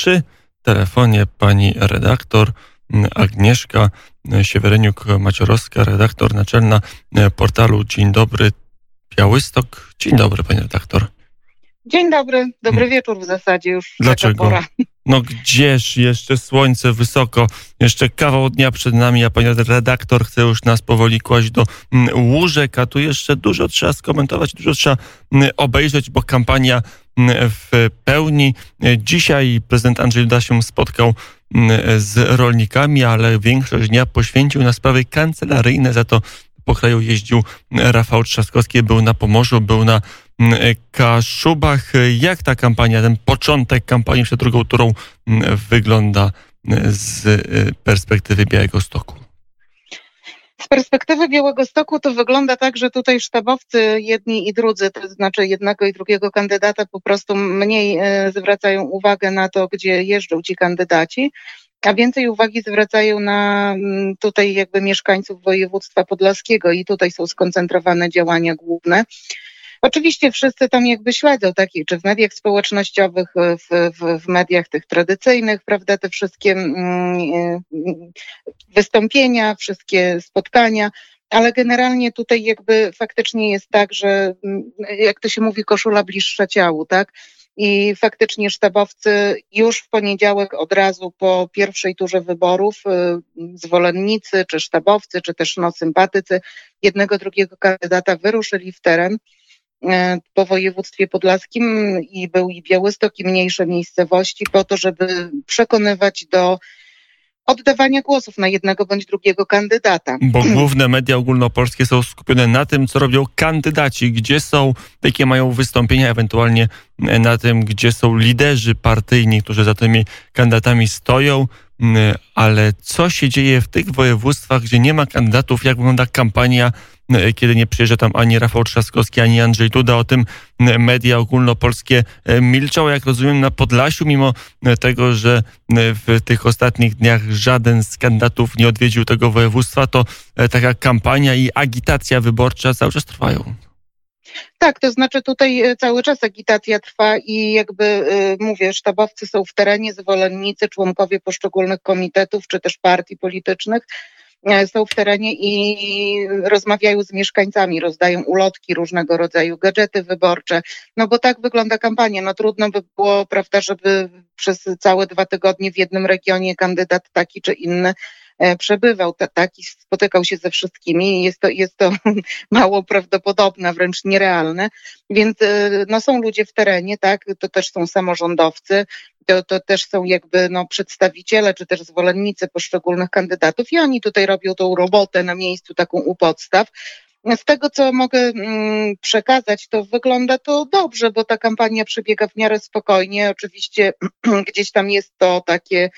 przy telefonie pani redaktor Agnieszka Sieweryniuk-Maciorowska, redaktor naczelna portalu Dzień Dobry Białystok. Dzień dobry, pani redaktor. Dzień dobry, dobry hmm. wieczór w zasadzie już. Dlaczego? No gdzież jeszcze słońce wysoko, jeszcze kawał dnia przed nami, a pani redaktor chce już nas powoli kłaść do mm, łóżek, a tu jeszcze dużo trzeba skomentować, dużo trzeba mm, obejrzeć, bo kampania mm, w pełni. Dzisiaj prezydent Andrzej Duda się spotkał z rolnikami, ale większość dnia poświęcił na sprawy kancelaryjne, za to po kraju jeździł Rafał Trzaskowski, był na Pomorzu, był na Kaszubach. Jak ta kampania, ten początek kampanii przed drugą turą wygląda z perspektywy Białego Stoku? Z perspektywy Białego Stoku to wygląda tak, że tutaj sztabowcy jedni i drudzy, to znaczy jednego i drugiego kandydata po prostu mniej e, zwracają uwagę na to, gdzie jeżdżą ci kandydaci, a więcej uwagi zwracają na tutaj jakby mieszkańców województwa podlaskiego i tutaj są skoncentrowane działania główne. Oczywiście wszyscy tam jakby śledzą, tak, czy w mediach społecznościowych, w, w, w mediach tych tradycyjnych, prawda, te wszystkie mm, mm, wystąpienia, wszystkie spotkania, ale generalnie tutaj jakby faktycznie jest tak, że mm, jak to się mówi, koszula bliższa ciału, tak? I faktycznie sztabowcy już w poniedziałek od razu po pierwszej turze wyborów, y, zwolennicy, czy sztabowcy, czy też no, sympatycy jednego, drugiego kandydata wyruszyli w teren. E, po województwie podlaskim i był i Białystok i mniejsze miejscowości po to, żeby przekonywać do oddawania głosów na jednego bądź drugiego kandydata. Bo główne media ogólnopolskie są skupione na tym, co robią kandydaci, gdzie są, jakie mają wystąpienia, ewentualnie na tym, gdzie są liderzy partyjni, którzy za tymi kandydatami stoją. Ale co się dzieje w tych województwach, gdzie nie ma kandydatów, jak wygląda kampania kiedy nie przyjeżdża tam ani Rafał Trzaskowski, ani Andrzej Duda. O tym e, media ogólnopolskie e, milczą, jak rozumiem, na Podlasiu, mimo tego, że w tych ostatnich dniach żaden z kandydatów nie odwiedził tego województwa, to taka kampania i agitacja wyborcza cały czas trwają. Tak, to znaczy tutaj cały czas agitacja trwa i jakby mówię, sztabowcy są w terenie, zwolennicy, członkowie poszczególnych komitetów czy też partii politycznych E, są w terenie i rozmawiają z mieszkańcami, rozdają ulotki, różnego rodzaju gadżety wyborcze. No bo tak wygląda kampania. No trudno by było, prawda, żeby przez całe dwa tygodnie w jednym regionie kandydat taki czy inny e, przebywał taki, spotykał się ze wszystkimi. Jest to, jest to mało prawdopodobne, wręcz nierealne. Więc e, no, są ludzie w terenie, tak, to też są samorządowcy, to, to też są jakby no, przedstawiciele czy też zwolennicy poszczególnych kandydatów i oni tutaj robią tą robotę na miejscu taką u podstaw. Z tego, co mogę mm, przekazać, to wygląda to dobrze, bo ta kampania przebiega w miarę spokojnie. Oczywiście gdzieś tam jest to takie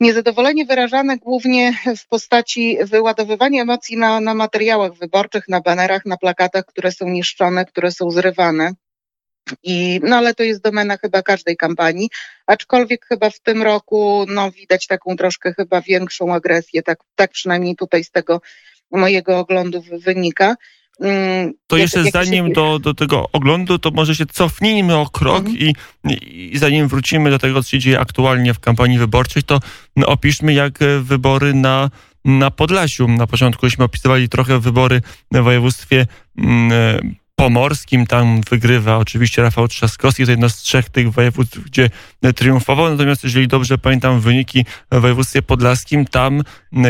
niezadowolenie wyrażane głównie w postaci wyładowywania emocji na, na materiałach wyborczych, na banerach, na plakatach, które są niszczone, które są zrywane. I, no ale to jest domena chyba każdej kampanii, aczkolwiek chyba w tym roku no, widać taką troszkę chyba większą agresję, tak, tak przynajmniej tutaj z tego mojego oglądu wynika. Mm, to jeszcze zanim do, do tego oglądu, to może się cofnijmy o krok mhm. i, i zanim wrócimy do tego, co się dzieje aktualnie w kampanii wyborczej, to opiszmy jak wybory na, na Podlasiu. Na początkuśmy opisywali trochę wybory w województwie mm, pomorskim. Tam wygrywa oczywiście Rafał Trzaskowski. To jedno z trzech tych województw, gdzie triumfował. Natomiast jeżeli dobrze pamiętam wyniki w województwie podlaskim, tam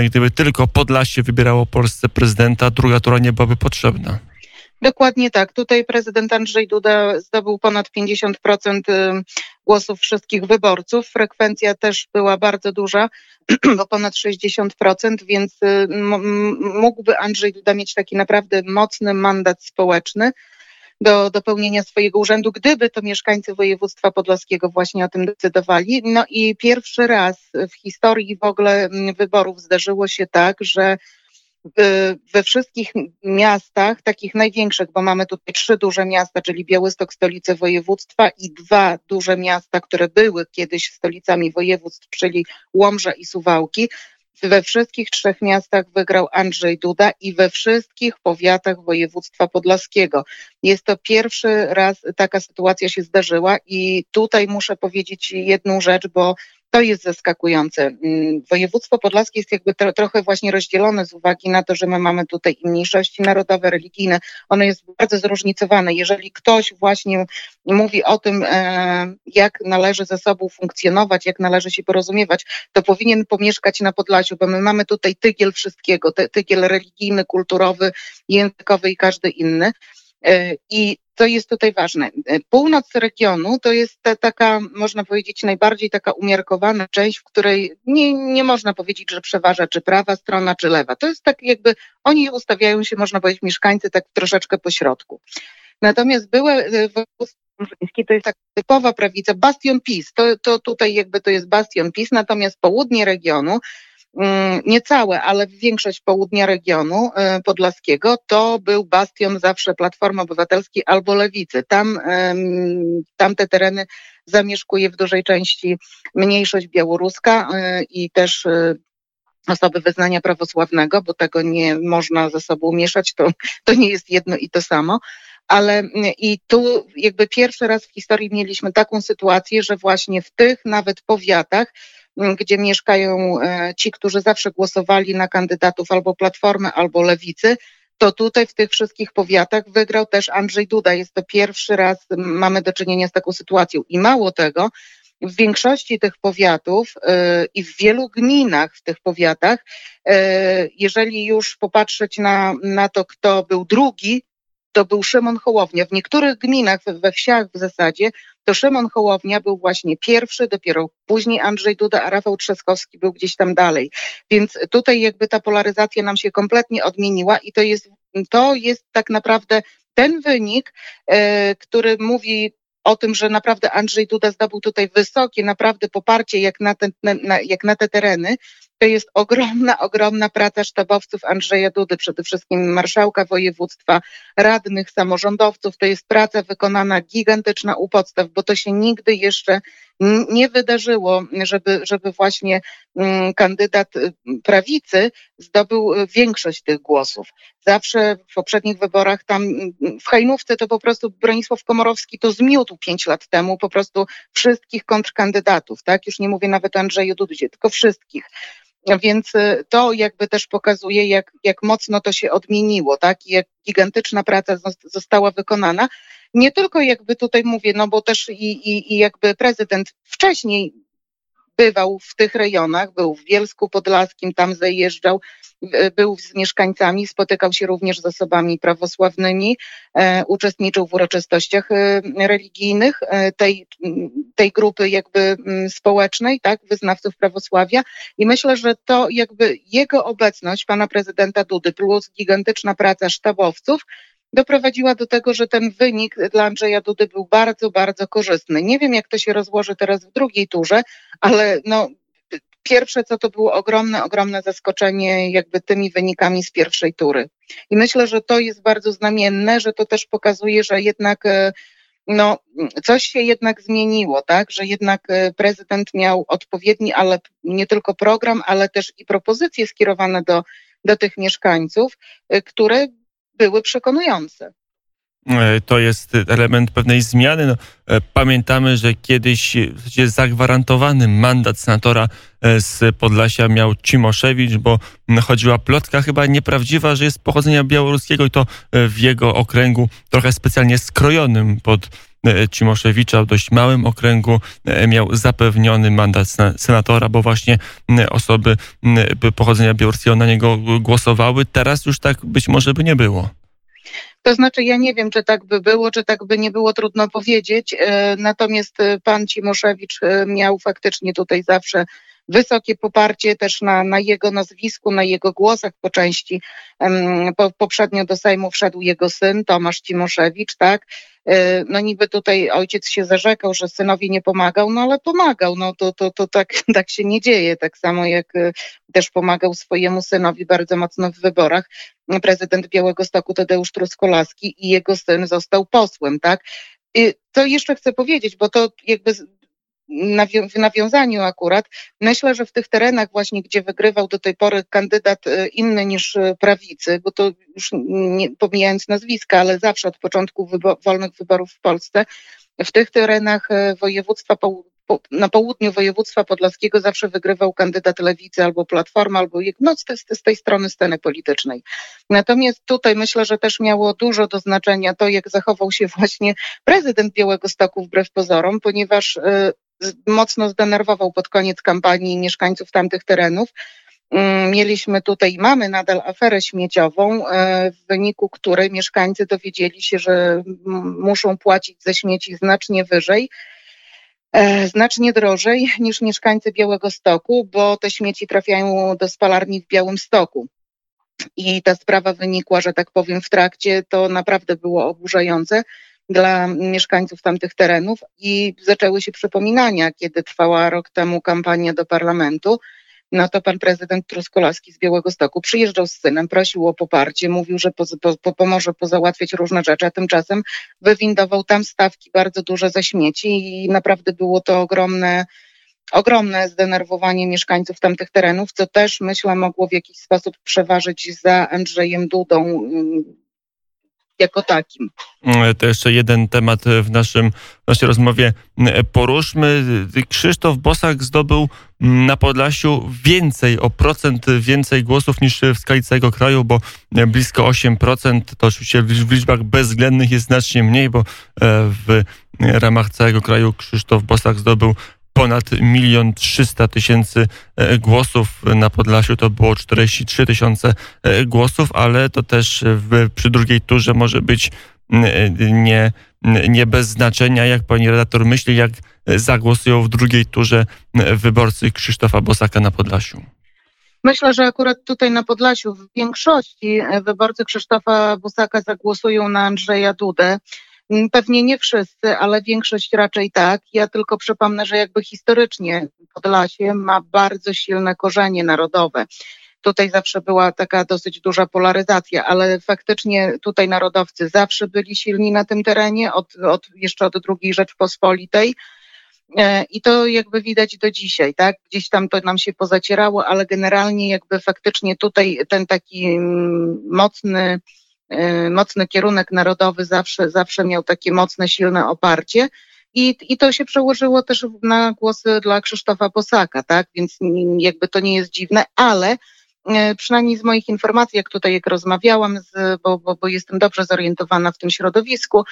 gdyby tylko Podlasie wybierało Polsce prezydenta, druga tura nie byłaby potrzebna. Dokładnie tak. Tutaj prezydent Andrzej Duda zdobył ponad 50% y, głosów wszystkich wyborców. Frekwencja też była bardzo duża, bo ponad 60%, więc y, mógłby Andrzej Duda mieć taki naprawdę mocny mandat społeczny do, do pełnienia swojego urzędu, gdyby to mieszkańcy województwa podlaskiego właśnie o tym decydowali. No i pierwszy raz w historii w ogóle mm, wyborów zdarzyło się tak, że we wszystkich miastach, takich największych, bo mamy tutaj trzy duże miasta, czyli Białystok, stolicę województwa i dwa duże miasta, które były kiedyś stolicami województw, czyli Łomża i Suwałki, we wszystkich trzech miastach wygrał Andrzej Duda i we wszystkich powiatach województwa podlaskiego. Jest to pierwszy raz taka sytuacja się zdarzyła i tutaj muszę powiedzieć jedną rzecz, bo to jest zaskakujące. Mm, województwo podlaskie jest jakby tro, trochę właśnie rozdzielone z uwagi na to, że my mamy tutaj i mniejszości narodowe, religijne. Ono jest bardzo zróżnicowane. Jeżeli ktoś właśnie mówi o tym, e, jak należy ze sobą funkcjonować, jak należy się porozumiewać, to powinien pomieszkać na Podlasiu, bo my mamy tutaj tygiel wszystkiego, tygiel religijny, kulturowy, językowy i każdy inny. E, I co jest tutaj ważne? E, północ regionu to jest ta, taka, można powiedzieć, najbardziej taka umiarkowana część, w której nie, nie można powiedzieć, że przeważa czy prawa strona, czy lewa. To jest tak jakby, oni ustawiają się, można powiedzieć, mieszkańcy tak troszeczkę po środku. Natomiast były e, województwo to jest taka typowa prawica, bastion PiS, to, to tutaj jakby to jest bastion PiS, natomiast południe regionu Mm, niecałe, ale większość południa regionu e, podlaskiego to był bastion zawsze Platformy Obywatelskiej albo Lewicy. Tam, tam te tereny zamieszkuje w dużej części mniejszość białoruska e, i też e, osoby wyznania prawosławnego, bo tego nie można ze sobą mieszać, to, to nie jest jedno i to samo ale i tu jakby pierwszy raz w historii mieliśmy taką sytuację, że właśnie w tych nawet powiatach gdzie mieszkają e, ci, którzy zawsze głosowali na kandydatów albo Platformy, albo Lewicy, to tutaj w tych wszystkich powiatach wygrał też Andrzej Duda. Jest to pierwszy raz, mamy do czynienia z taką sytuacją. I mało tego, w większości tych powiatów yy, i w wielu gminach w tych powiatach, yy, jeżeli już popatrzeć na, na to, kto był drugi, to był Szymon Hołownia. W niektórych gminach, we wsiach w zasadzie, to Szymon Hołownia był właśnie pierwszy, dopiero później Andrzej Duda, a Rafał Trzaskowski był gdzieś tam dalej. Więc tutaj jakby ta polaryzacja nam się kompletnie odmieniła i to jest, to jest tak naprawdę ten wynik, e, który mówi o tym, że naprawdę Andrzej Duda zdobył tutaj wysokie naprawdę poparcie jak na, ten, na, jak na te tereny, to jest ogromna, ogromna praca sztabowców Andrzeja Dudy, przede wszystkim marszałka województwa, radnych, samorządowców. To jest praca wykonana gigantyczna u podstaw, bo to się nigdy jeszcze nie wydarzyło, żeby, żeby właśnie mm, kandydat y, prawicy zdobył y, większość tych głosów. Zawsze w poprzednich wyborach tam mm, w Hajnówce to po prostu Bronisław Komorowski to zmiótł pięć lat temu po prostu wszystkich kontrkandydatów, tak? Już nie mówię nawet o Andrzeju Dudzie, tylko wszystkich. Więc y, to jakby też pokazuje, jak, jak mocno to się odmieniło, tak? I jak gigantyczna praca została wykonana. Nie tylko jakby tutaj mówię, no bo też i, i, i jakby prezydent wcześniej bywał w tych rejonach, był w Bielsku Podlaskim, tam zajeżdżał, był z mieszkańcami, spotykał się również z osobami prawosławnymi, e, uczestniczył w uroczystościach e, religijnych e, tej, tej grupy jakby społecznej, tak, wyznawców prawosławia i myślę, że to jakby jego obecność, pana prezydenta Dudy, plus gigantyczna praca sztabowców, doprowadziła do tego, że ten wynik dla Andrzeja Dudy był bardzo, bardzo korzystny. Nie wiem, jak to się rozłoży teraz w drugiej turze, ale no, pierwsze co to było ogromne, ogromne zaskoczenie jakby tymi wynikami z pierwszej tury. I myślę, że to jest bardzo znamienne, że to też pokazuje, że jednak e, no, coś się jednak zmieniło, tak, że jednak e, prezydent miał odpowiedni, ale nie tylko program, ale też i propozycje skierowane do, do tych mieszkańców, e, które były przekonujące. E, to jest element pewnej zmiany. No, e, pamiętamy, że kiedyś zagwarantowany mandat senatora e, z Podlasia miał Cimoszewicz, bo chodziła plotka chyba nieprawdziwa, że jest pochodzenia białoruskiego i to w jego okręgu trochę specjalnie skrojonym pod Cimoszewicza w dość małym okręgu miał zapewniony mandat senatora, bo właśnie osoby pochodzenia białoruskiego na niego głosowały. Teraz już tak być może by nie było. To znaczy, ja nie wiem, czy tak by było, czy tak by nie było, trudno powiedzieć. E, natomiast e, pan Cimoszewicz e, miał faktycznie tutaj zawsze wysokie poparcie też na, na jego nazwisku, na jego głosach po części. Po, poprzednio do Sejmu wszedł jego syn, Tomasz Cimoszewicz, tak? E, no niby tutaj ojciec się zarzekał, że synowi nie pomagał, no ale pomagał, no to, to, to tak, tak się nie dzieje, tak samo jak e, też pomagał swojemu synowi bardzo mocno w wyborach prezydent Białego Stoku Tadeusz Truskolaski i jego syn został posłem, tak? I to jeszcze chcę powiedzieć, bo to jakby w nawiązaniu akurat, myślę, że w tych terenach właśnie, gdzie wygrywał do tej pory kandydat e, inny niż e, prawicy, bo to już nie, pomijając nazwiska, ale zawsze od początku wolnych wyborów w Polsce, w tych terenach województwa na południu województwa podlaskiego zawsze wygrywał kandydat lewicy albo platforma, albo no, z, z tej strony sceny politycznej. Natomiast tutaj myślę, że też miało dużo do znaczenia to, jak zachował się właśnie prezydent Białego Stoku wbrew pozorom, ponieważ mocno zdenerwował pod koniec kampanii mieszkańców tamtych terenów. Mm, mieliśmy tutaj, mamy nadal aferę śmieciową, y, w wyniku której mieszkańcy dowiedzieli się, że muszą płacić za śmieci znacznie wyżej E, znacznie drożej niż mieszkańcy Białego Stoku, bo te śmieci trafiają do spalarni w Białym Stoku. I ta sprawa wynikła, że tak powiem, w trakcie. To naprawdę było oburzające dla mieszkańców tamtych terenów i zaczęły się przypominania, kiedy trwała rok temu kampania do parlamentu. No to pan prezydent Truskolaski z Białego Stoku przyjeżdżał z synem, prosił o poparcie, mówił, że po, po, pomoże pozałatwiać różne rzeczy, a tymczasem wywindował tam stawki bardzo duże za śmieci i naprawdę było to ogromne ogromne zdenerwowanie mieszkańców tamtych terenów, co też myślę mogło w jakiś sposób przeważyć za Andrzejem Dudą jako takim. To jeszcze jeden temat w naszym, w naszej rozmowie poruszmy. Krzysztof Bosak zdobył na Podlasiu więcej, o procent więcej głosów niż w skali całego kraju, bo blisko 8%. To oczywiście w liczbach bezwzględnych jest znacznie mniej, bo e, w ramach całego kraju Krzysztof Bosak zdobył ponad milion trzysta tysięcy e, głosów na Podlasiu, to było 43 tysiące e, głosów, ale to też w, przy drugiej turze może być e, nie, nie bez znaczenia, jak pani redaktor myśli, jak zagłosują w drugiej turze wyborcy Krzysztofa Bosaka na Podlasiu. Myślę, że akurat tutaj na Podlasiu w większości wyborcy Krzysztofa Bosaka zagłosują na Andrzeja Dudę. Mm, pewnie nie wszyscy, ale większość raczej tak. Ja tylko przypomnę, że jakby historycznie Podlasie ma bardzo silne korzenie narodowe. Tutaj zawsze była taka dosyć duża polaryzacja, ale faktycznie tutaj narodowcy zawsze byli silni na tym terenie, od, od, jeszcze od II Rzeczpospolitej. E, I to jakby widać do dzisiaj, tak? Gdzieś tam to nam się pozacierało, ale generalnie jakby faktycznie tutaj ten taki mm, mocny mocny kierunek narodowy zawsze, zawsze miał takie mocne, silne oparcie. I, I to się przełożyło też na głosy dla Krzysztofa Posaka, tak? Więc jakby to nie jest dziwne, ale y, przynajmniej z moich informacji, jak tutaj jak rozmawiałam, z, bo, bo, bo jestem dobrze zorientowana w tym środowisku,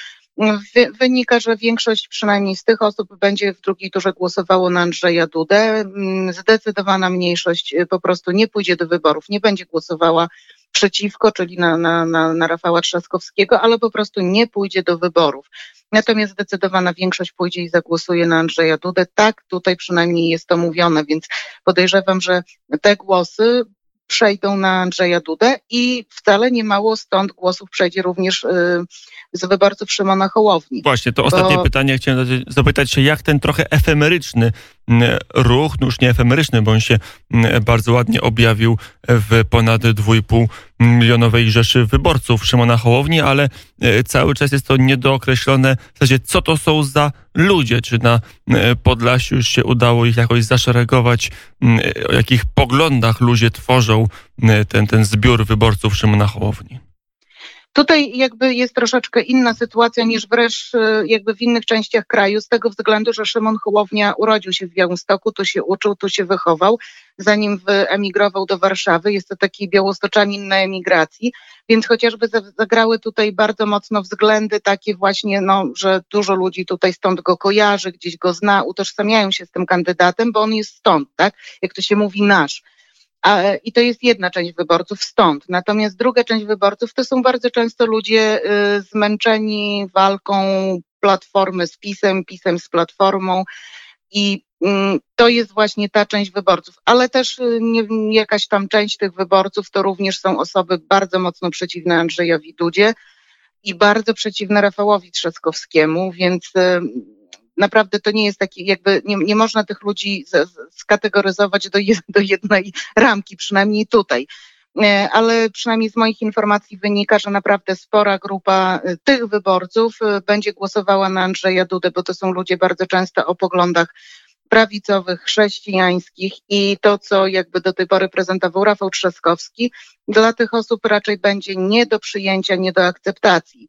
wy, wynika, że większość przynajmniej z tych osób będzie w drugiej turze głosowało na Andrzeja Dudę. Mm, zdecydowana mniejszość y, po prostu nie pójdzie do wyborów, nie będzie głosowała przeciwko, czyli na, na, na, na Rafała Trzaskowskiego, ale po prostu nie pójdzie do wyborów. Natomiast zdecydowana większość pójdzie i zagłosuje na Andrzeja Dudę. Tak, tutaj przynajmniej jest to mówione, więc podejrzewam, że te głosy przejdą na Andrzeja Dudę i wcale nie mało stąd głosów przejdzie również y, z wyborców Szymona Hołowni. Właśnie, to ostatnie bo... pytanie. Chciałem zapytać się, jak ten trochę efemeryczny ruch, no już nie efemeryczny, bo on się bardzo ładnie objawił w ponad 2,5 milionowej rzeszy wyborców Szymona Hołowni, ale e, cały czas jest to niedookreślone w zasadzie, co to są za ludzie, czy na e, Podlasiu już się udało ich jakoś zaszeregować, o jakich poglądach ludzie tworzą ten, ten zbiór wyborców Szymona Hołowni. Tutaj jakby jest troszeczkę inna sytuacja niż wreszcie jakby w innych częściach kraju, z tego względu, że Szymon Hołownia urodził się w Białymstoku, tu się uczył, tu się wychował, zanim wyemigrował do Warszawy. Jest to taki białostoczanin na emigracji, więc chociażby zagrały tutaj bardzo mocno względy takie właśnie, no, że dużo ludzi tutaj stąd go kojarzy, gdzieś go zna, utożsamiają się z tym kandydatem, bo on jest stąd, tak? Jak to się mówi, nasz. I to jest jedna część wyborców stąd. Natomiast druga część wyborców to są bardzo często ludzie y, zmęczeni walką platformy z PiSem, PiSem z platformą. I mm, to jest właśnie ta część wyborców, ale też y, nie, jakaś tam część tych wyborców to również są osoby bardzo mocno przeciwne Andrzejowi Dudzie i bardzo przeciwne Rafałowi Trzaskowskiemu, więc y, naprawdę to nie jest taki, jakby nie, nie można tych ludzi skategoryzować do, do jednej ramki, przynajmniej tutaj e, ale przynajmniej z moich informacji wynika, że naprawdę spora grupa e, tych wyborców e, będzie głosowała na Andrzeja Dudę, bo to są ludzie bardzo często o poglądach prawicowych, chrześcijańskich i to, co jakby do tej pory prezentował Rafał Trzaskowski, dla tych osób raczej będzie nie do przyjęcia, nie do akceptacji.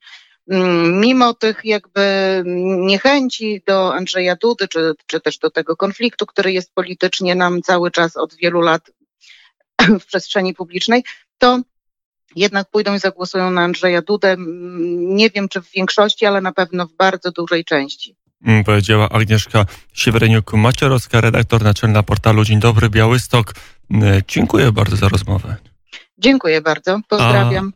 Mm, mimo tych jakby niechęci do Andrzeja Dudy, czy, czy też do tego konfliktu, który jest politycznie nam cały czas od wielu lat w przestrzeni publicznej, to jednak pójdą i zagłosują na Andrzeja Dudę. Mm, nie wiem, czy w większości, ale na pewno w bardzo dużej części. Mm, powiedziała Agnieszka Siewreniuk-Maciorowska, redaktor naczelna portalu Dzień Dobry Białystok. Dziękuję bardzo za rozmowę. Dziękuję bardzo. Pozdrawiam.